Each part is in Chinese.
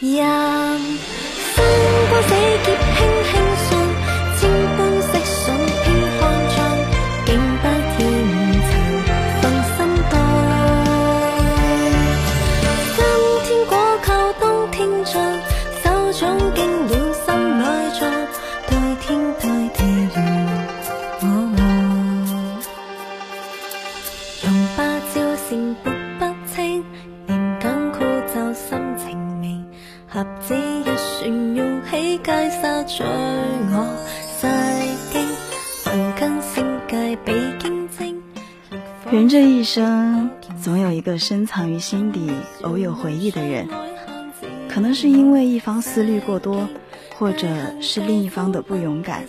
人生过，死劫轻轻。在我世，界。人这一生，总有一个深藏于心底、偶有回忆的人。可能是因为一方思虑过多，或者是另一方的不勇敢，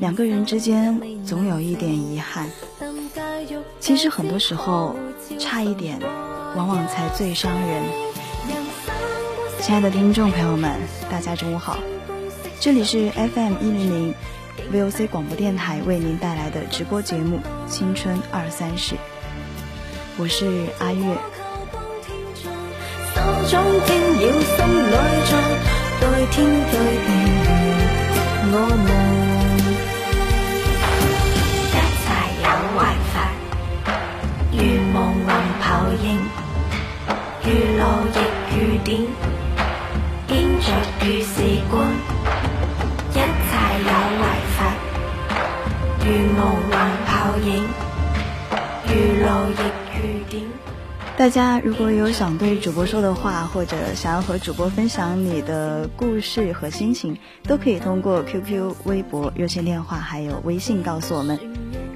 两个人之间总有一点遗憾。其实很多时候，差一点，往往才最伤人。亲爱的听众朋友们，大家中午好，这里是 FM 一零零 VOC 广播电台为您带来的直播节目《青春二三事》，我是阿月。手掌經了心內臟，對天對地如我們。一切有為法，如霧雲泡影，如露亦如電，牽着如時光。如霧雲泡影，如露亦如電。大家如果有想对主播说的话，或者想要和主播分享你的故事和心情，都可以通过 QQ、微博、热线电话还有微信告诉我们。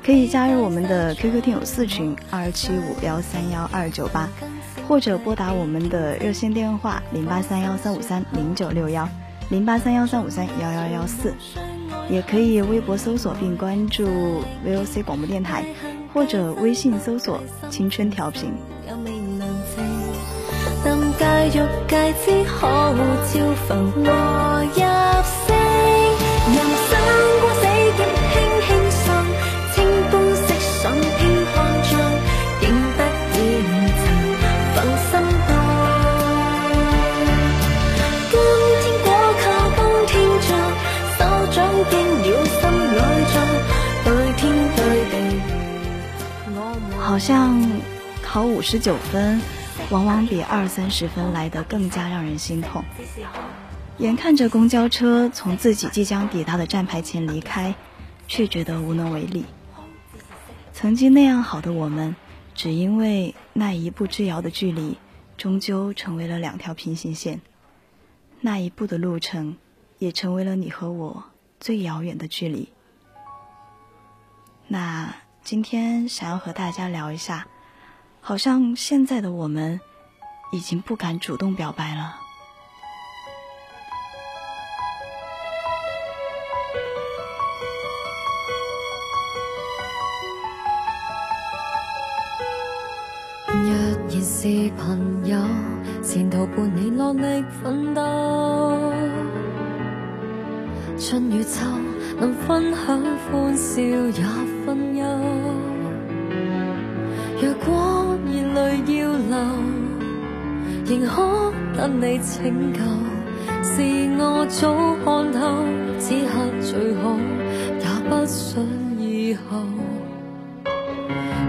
可以加入我们的 QQ 听友四群二七五幺三幺二九八，或者拨打我们的热线电话零八三幺三五三零九六幺零八三幺三五三幺幺幺四，也可以微博搜索并关注 VOC 广播电台，或者微信搜索青春调频。好像考五十九分，往往比二三十分来得更加让人心痛。眼看着公交车从自己即将抵达的站牌前离开，却觉得无能为力。曾经那样好的我们，只因为那一步之遥的距离，终究成为了两条平行线。那一步的路程，也成为了你和我最遥远的距离。那今天想要和大家聊一下，好像现在的我们已经不敢主动表白了。若然是朋友，前途伴你落力奋斗。春与秋能分享欢笑也仍可得你拯救。是我早看透，此刻最好，也不想以后。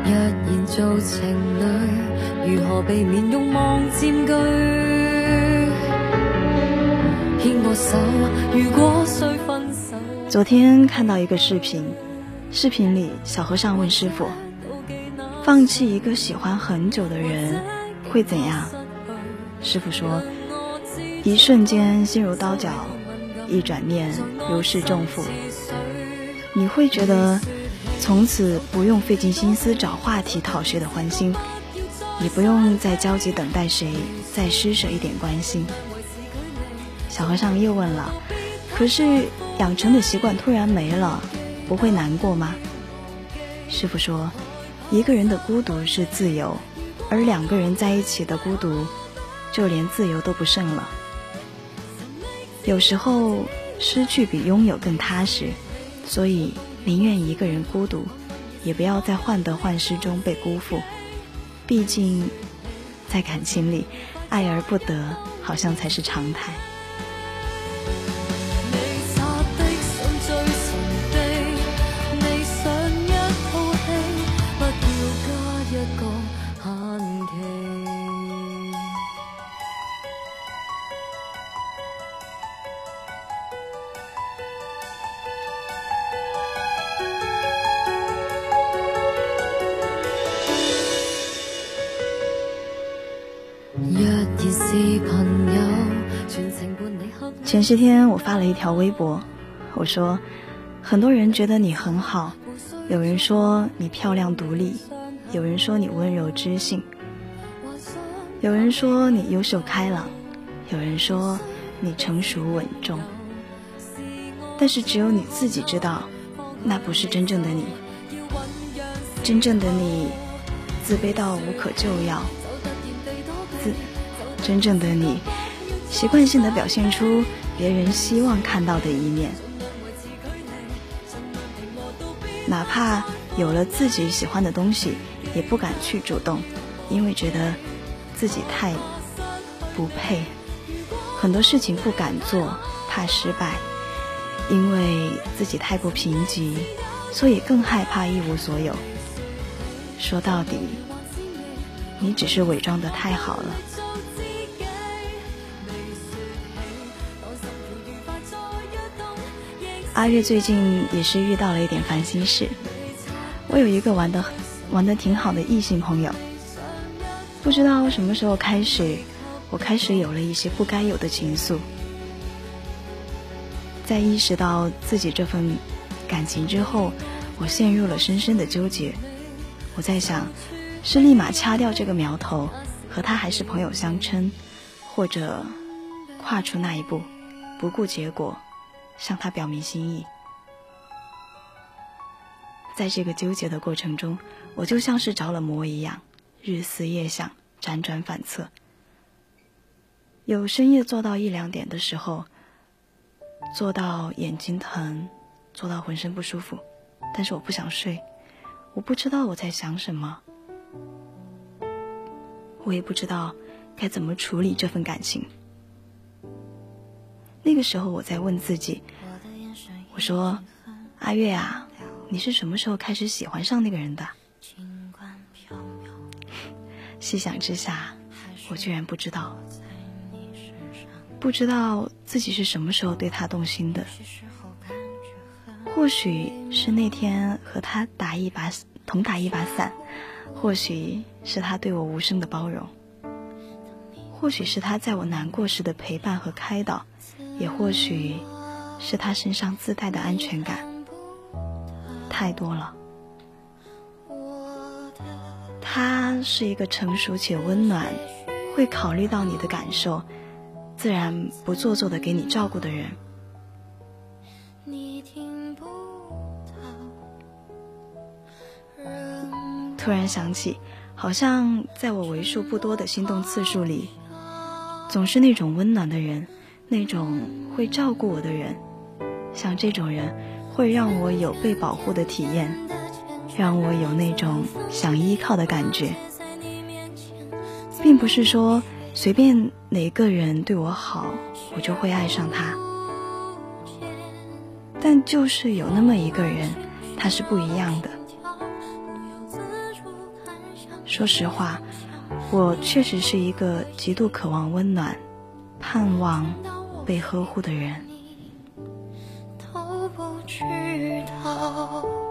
若然做情侣，如何避免慾望佔據？昨天看到一个视频，视频里小和尚问师傅：“放弃一个喜欢很久的人会怎样？”师傅说：“一瞬间心如刀绞，一转念如释重负。你会觉得从此不用费尽心思找话题讨谁的欢心，也不用再焦急等待谁再施舍一点关心。”小和尚又问了：“可是养成的习惯突然没了，不会难过吗？”师傅说：“一个人的孤独是自由，而两个人在一起的孤独，就连自由都不剩了。有时候失去比拥有更踏实，所以宁愿一个人孤独，也不要在患得患失中被辜负。毕竟，在感情里，爱而不得，好像才是常态。”前些天我发了一条微博，我说，很多人觉得你很好，有人说你漂亮独立，有人说你温柔知性，有人说你优秀开朗，有人说你成熟稳重，但是只有你自己知道，那不是真正的你，真正的你自卑到无可救药，自真正的你习惯性的表现出。别人希望看到的一面，哪怕有了自己喜欢的东西，也不敢去主动，因为觉得自己太不配。很多事情不敢做，怕失败，因为自己太过贫瘠，所以更害怕一无所有。说到底，你只是伪装的太好了。阿月最近也是遇到了一点烦心事。我有一个玩的玩的挺好的异性朋友，不知道什么时候开始，我开始有了一些不该有的情愫。在意识到自己这份感情之后，我陷入了深深的纠结。我在想，是立马掐掉这个苗头，和他还是朋友相称，或者跨出那一步，不顾结果。向他表明心意，在这个纠结的过程中，我就像是着了魔一样，日思夜想，辗转反侧。有深夜做到一两点的时候，做到眼睛疼，做到浑身不舒服，但是我不想睡，我不知道我在想什么，我也不知道该怎么处理这份感情。那个时候，我在问自己：“我说，阿月啊，你是什么时候开始喜欢上那个人的？”细想之下，我居然不知道，不知道自己是什么时候对他动心的。或许是那天和他打一把同打一把伞，或许是他对我无声的包容，或许是他在我难过时的陪伴和开导。也或许是他身上自带的安全感太多了。他是一个成熟且温暖，会考虑到你的感受，自然不做作的给你照顾的人。突然想起，好像在我为数不多的心动次数里，总是那种温暖的人。那种会照顾我的人，像这种人，会让我有被保护的体验，让我有那种想依靠的感觉。并不是说随便哪个人对我好，我就会爱上他。但就是有那么一个人，他是不一样的。说实话，我确实是一个极度渴望温暖、盼望。被呵护的人。都不知道。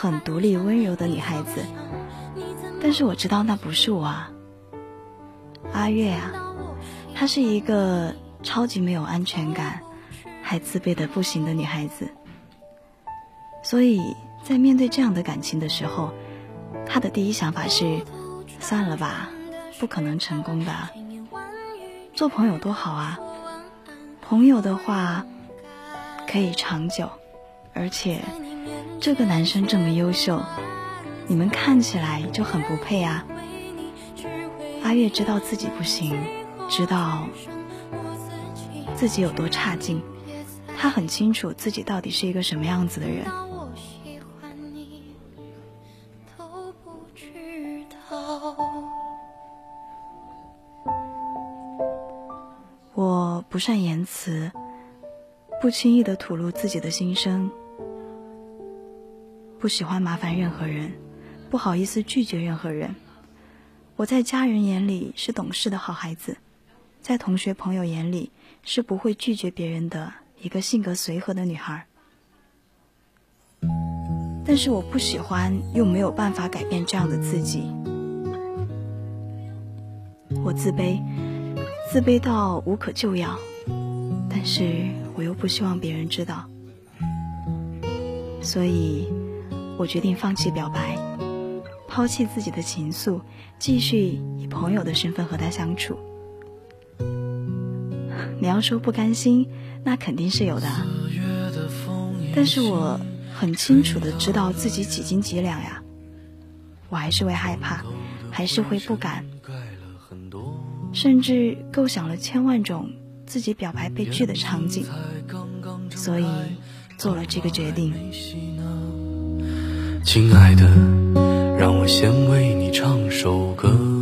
很独立温柔的女孩子，但是我知道那不是我啊。阿月啊，她是一个超级没有安全感，还自卑的不行的女孩子。所以在面对这样的感情的时候，她的第一想法是：算了吧，不可能成功的。做朋友多好啊，朋友的话。可以长久，而且这个男生这么优秀，你们看起来就很不配啊。阿月知道自己不行，知道自己有多差劲，他很清楚自己到底是一个什么样子的人。我不善言辞。不轻易的吐露自己的心声，不喜欢麻烦任何人，不好意思拒绝任何人。我在家人眼里是懂事的好孩子，在同学朋友眼里是不会拒绝别人的一个性格随和的女孩。但是我不喜欢又没有办法改变这样的自己，我自卑，自卑到无可救药，但是。我又不希望别人知道，所以我决定放弃表白，抛弃自己的情愫，继续以朋友的身份和他相处。你要说不甘心，那肯定是有的，但是我很清楚的知道自己几斤几两呀，我还是会害怕，还是会不敢，甚至构想了千万种。自己表白被拒的场景，所以做了这个决定。亲爱的，让我先为你唱首歌。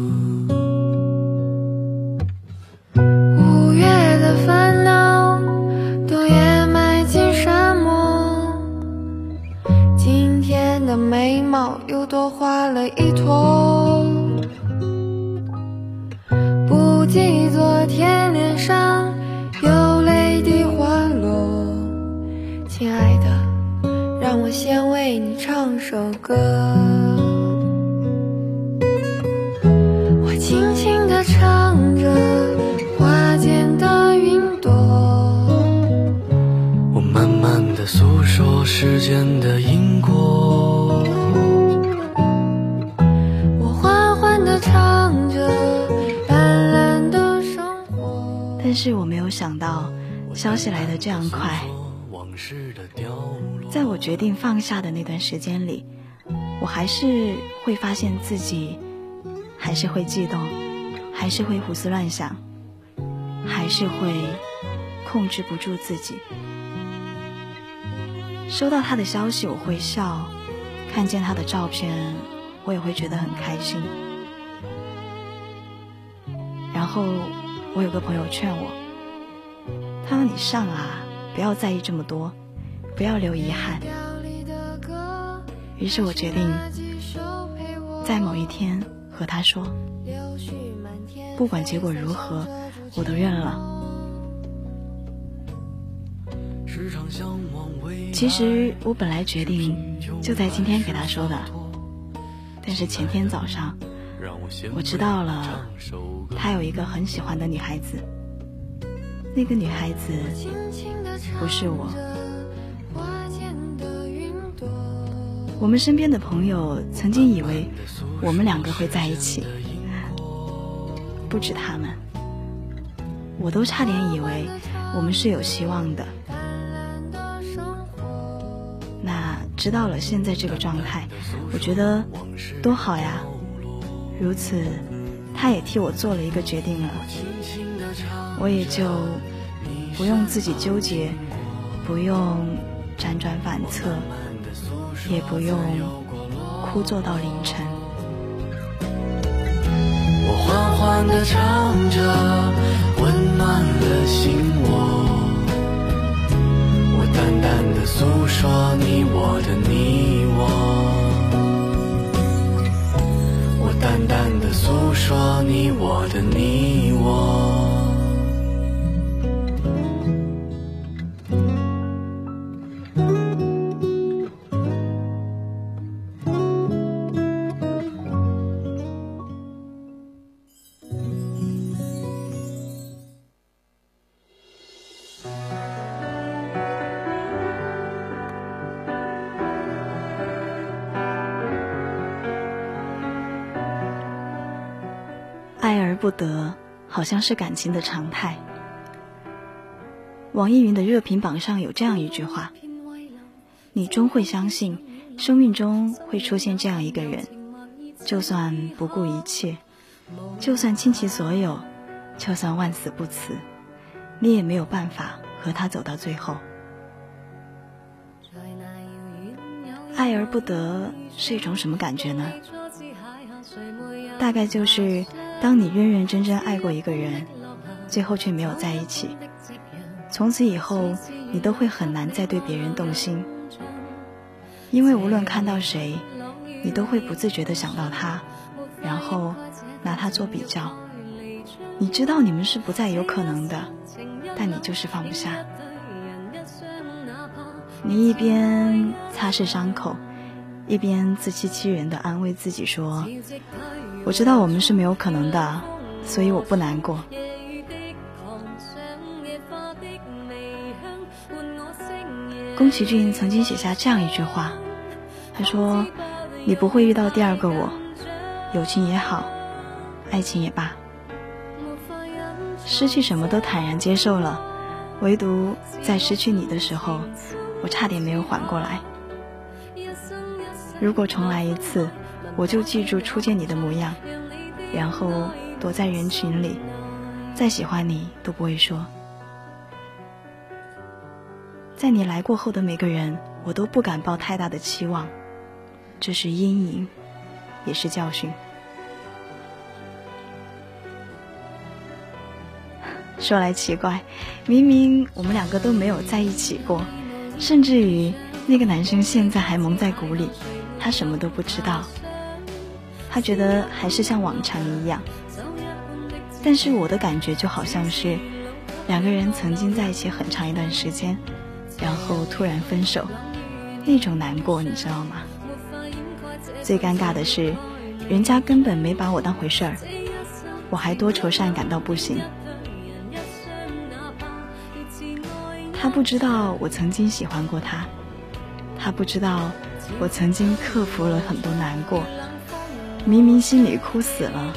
是我没有想到，消息来的这样快。在我决定放下的那段时间里，我还是会发现自己，还是会悸动，还是会胡思乱想，还是会控制不住自己。收到他的消息我会笑，看见他的照片我也会觉得很开心。然后我有个朋友劝我，他说：“你上啊。”不要在意这么多，不要留遗憾。于是我决定，在某一天和他说，不管结果如何，我都认了。其实我本来决定就在今天给他说的，但是前天早上，我知道了他有一个很喜欢的女孩子。那个女孩子不是我。我们身边的朋友曾经以为我们两个会在一起，不止他们，我都差点以为我们是有希望的。那知道了现在这个状态，我觉得多好呀！如此，他也替我做了一个决定了，我也就不用自己纠结，不用辗转反侧。也不用枯坐到凌晨。我缓缓地唱着，温暖了心窝。我淡淡的诉说你我的你。我诉说你我的你我。好像是感情的常态。网易云的热评榜上有这样一句话：“你终会相信，生命中会出现这样一个人，就算不顾一切，就算倾其所有，就算万死不辞，你也没有办法和他走到最后。”爱而不得是一种什么感觉呢？大概就是。当你认认真真爱过一个人，最后却没有在一起，从此以后你都会很难再对别人动心，因为无论看到谁，你都会不自觉的想到他，然后拿他做比较。你知道你们是不再有可能的，但你就是放不下。你一边擦拭伤口，一边自欺欺人的安慰自己说。我知道我们是没有可能的，所以我不难过。宫崎骏曾经写下这样一句话，他说：“你不会遇到第二个我，友情也好，爱情也罢，失去什么都坦然接受了，唯独在失去你的时候，我差点没有缓过来。如果重来一次。”我就记住初见你的模样，然后躲在人群里，再喜欢你都不会说。在你来过后的每个人，我都不敢抱太大的期望，这是阴影，也是教训。说来奇怪，明明我们两个都没有在一起过，甚至于那个男生现在还蒙在鼓里，他什么都不知道。他觉得还是像往常一样，但是我的感觉就好像是两个人曾经在一起很长一段时间，然后突然分手，那种难过你知道吗？最尴尬的是，人家根本没把我当回事儿，我还多愁善感到不行。他不知道我曾经喜欢过他，他不知道我曾经克服了很多难过。明明心里哭死了，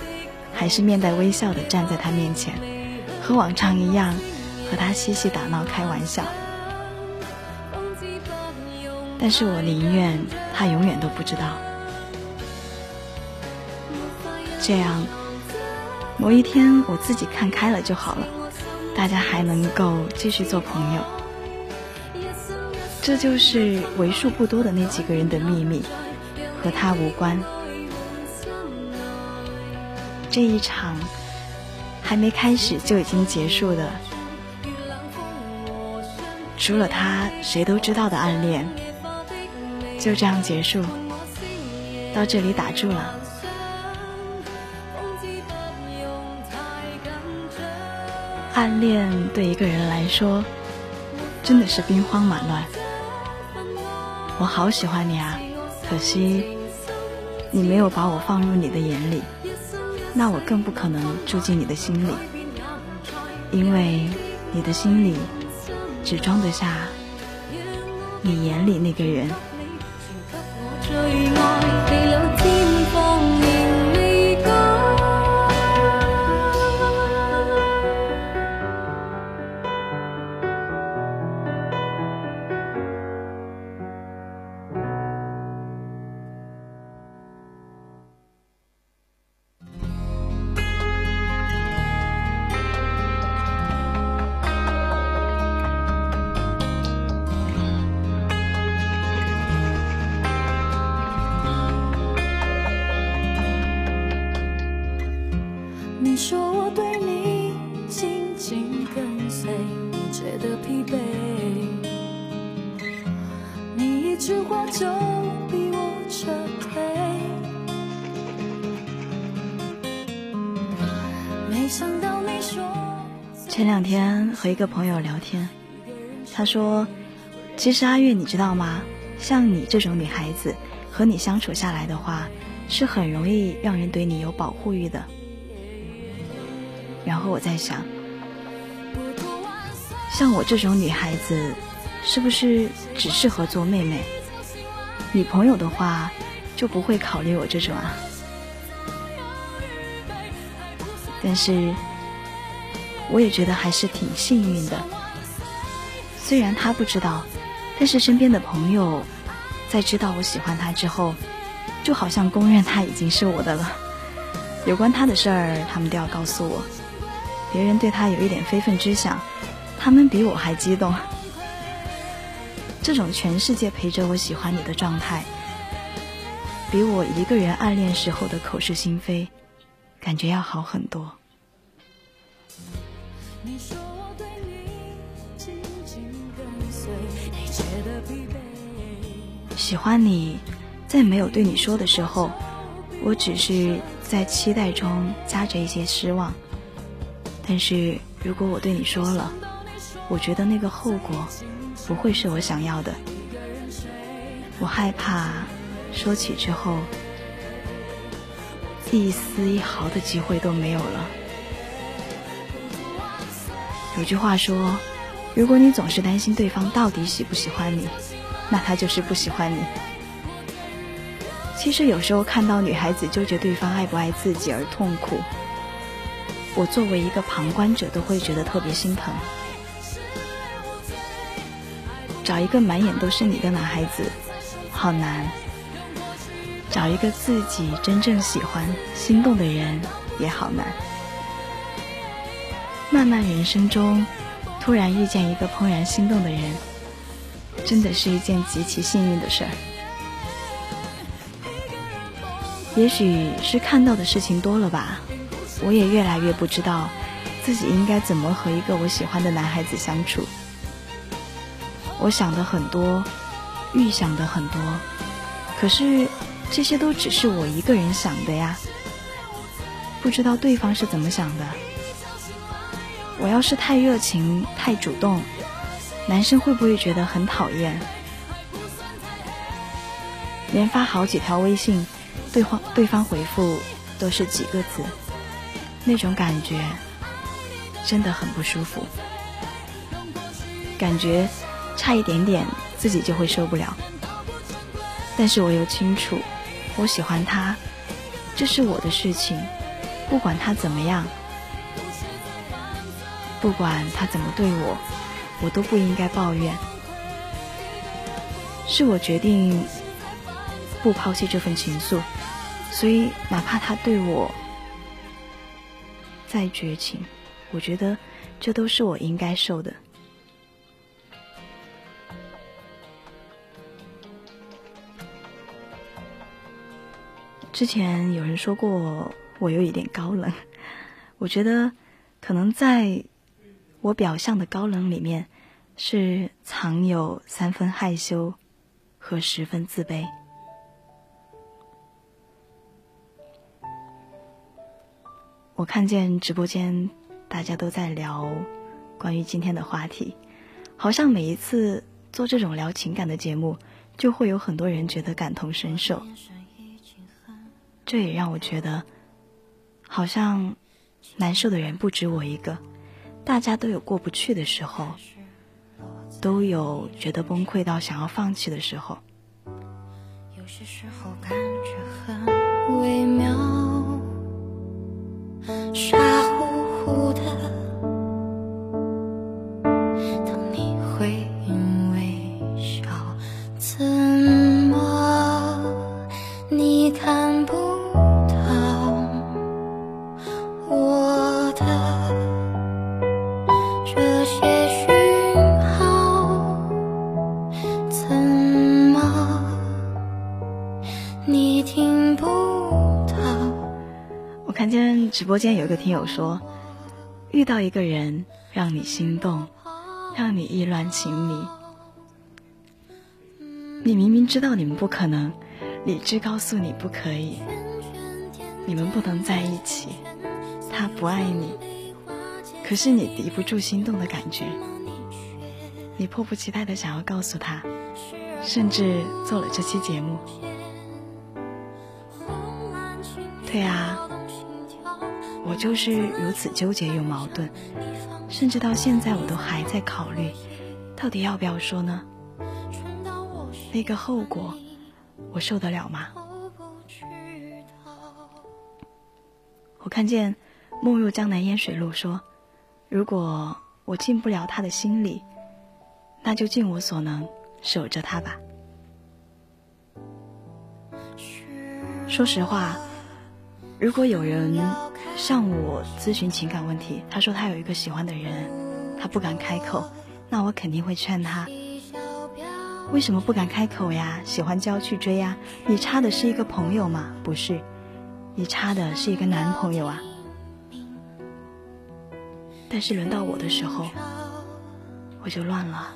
还是面带微笑的站在他面前，和往常一样，和他嬉戏打闹开玩笑。但是我宁愿他永远都不知道，这样某一天我自己看开了就好了，大家还能够继续做朋友。这就是为数不多的那几个人的秘密，和他无关。这一场还没开始就已经结束的，除了他谁都知道的暗恋，就这样结束，到这里打住了。暗恋对一个人来说，真的是兵荒马乱。我好喜欢你啊，可惜你没有把我放入你的眼里。那我更不可能住进你的心里，因为你的心里只装得下你眼里那个人。前两天和一个朋友聊天，他说：“其实阿月，你知道吗？像你这种女孩子，和你相处下来的话，是很容易让人对你有保护欲的。”然后我在想，像我这种女孩子，是不是只适合做妹妹？女朋友的话，就不会考虑我这种啊？但是。我也觉得还是挺幸运的，虽然他不知道，但是身边的朋友在知道我喜欢他之后，就好像公认他已经是我的了。有关他的事儿，他们都要告诉我。别人对他有一点非分之想，他们比我还激动。这种全世界陪着我喜欢你的状态，比我一个人暗恋时候的口是心非，感觉要好很多。喜欢你，在没有对你说的时候，我只是在期待中夹着一些失望。但是如果我对你说了，我觉得那个后果不会是我想要的。我害怕说起之后，一丝一毫的机会都没有了。有句话说，如果你总是担心对方到底喜不喜欢你，那他就是不喜欢你。其实有时候看到女孩子纠结对方爱不爱自己而痛苦，我作为一个旁观者都会觉得特别心疼。找一个满眼都是你的男孩子，好难；找一个自己真正喜欢、心动的人，也好难。漫漫人生中，突然遇见一个怦然心动的人，真的是一件极其幸运的事儿。也许是看到的事情多了吧，我也越来越不知道自己应该怎么和一个我喜欢的男孩子相处。我想的很多，预想的很多，可是这些都只是我一个人想的呀，不知道对方是怎么想的。我要是太热情、太主动，男生会不会觉得很讨厌？连发好几条微信，对方对方回复都是几个字，那种感觉真的很不舒服，感觉差一点点自己就会受不了。但是我又清楚，我喜欢他，这是我的事情，不管他怎么样。不管他怎么对我，我都不应该抱怨。是我决定不抛弃这份情愫，所以哪怕他对我再绝情，我觉得这都是我应该受的。之前有人说过我有一点高冷，我觉得可能在。我表象的高冷里面，是藏有三分害羞和十分自卑。我看见直播间大家都在聊关于今天的话题，好像每一次做这种聊情感的节目，就会有很多人觉得感同身受。这也让我觉得，好像难受的人不止我一个。大家都有过不去的时候，都有觉得崩溃到想要放弃的时候。有些时候感觉很微妙，傻乎乎的，直播间有一个听友说，遇到一个人让你心动，让你意乱情迷，你明明知道你们不可能，理智告诉你不可以，你们不能在一起，他不爱你，可是你抵不住心动的感觉，你迫不及待的想要告诉他，甚至做了这期节目。对啊，我就是如此纠结又矛盾，甚至到现在我都还在考虑，到底要不要说呢？那个后果，我受得了吗？我看见梦入江南烟水路说，如果我进不了他的心里，那就尽我所能守着他吧。说实话。如果有人向我咨询情感问题，他说他有一个喜欢的人，他不敢开口，那我肯定会劝他：为什么不敢开口呀？喜欢就要去追呀！你差的是一个朋友吗？不是，你差的是一个男朋友啊！但是轮到我的时候，我就乱了。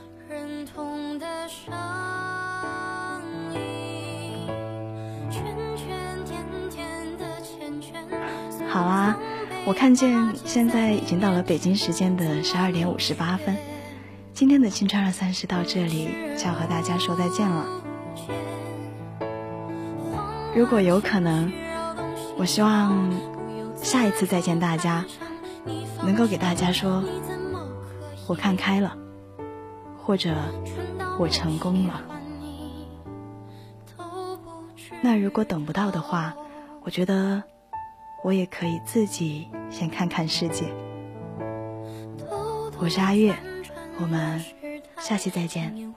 我看见现在已经到了北京时间的十二点五十八分，今天的青春二三十到这里就要和大家说再见了。如果有可能，我希望下一次再见大家，能够给大家说，我看开了，或者我成功了。那如果等不到的话，我觉得。我也可以自己先看看世界。我是阿月，我们下期再见。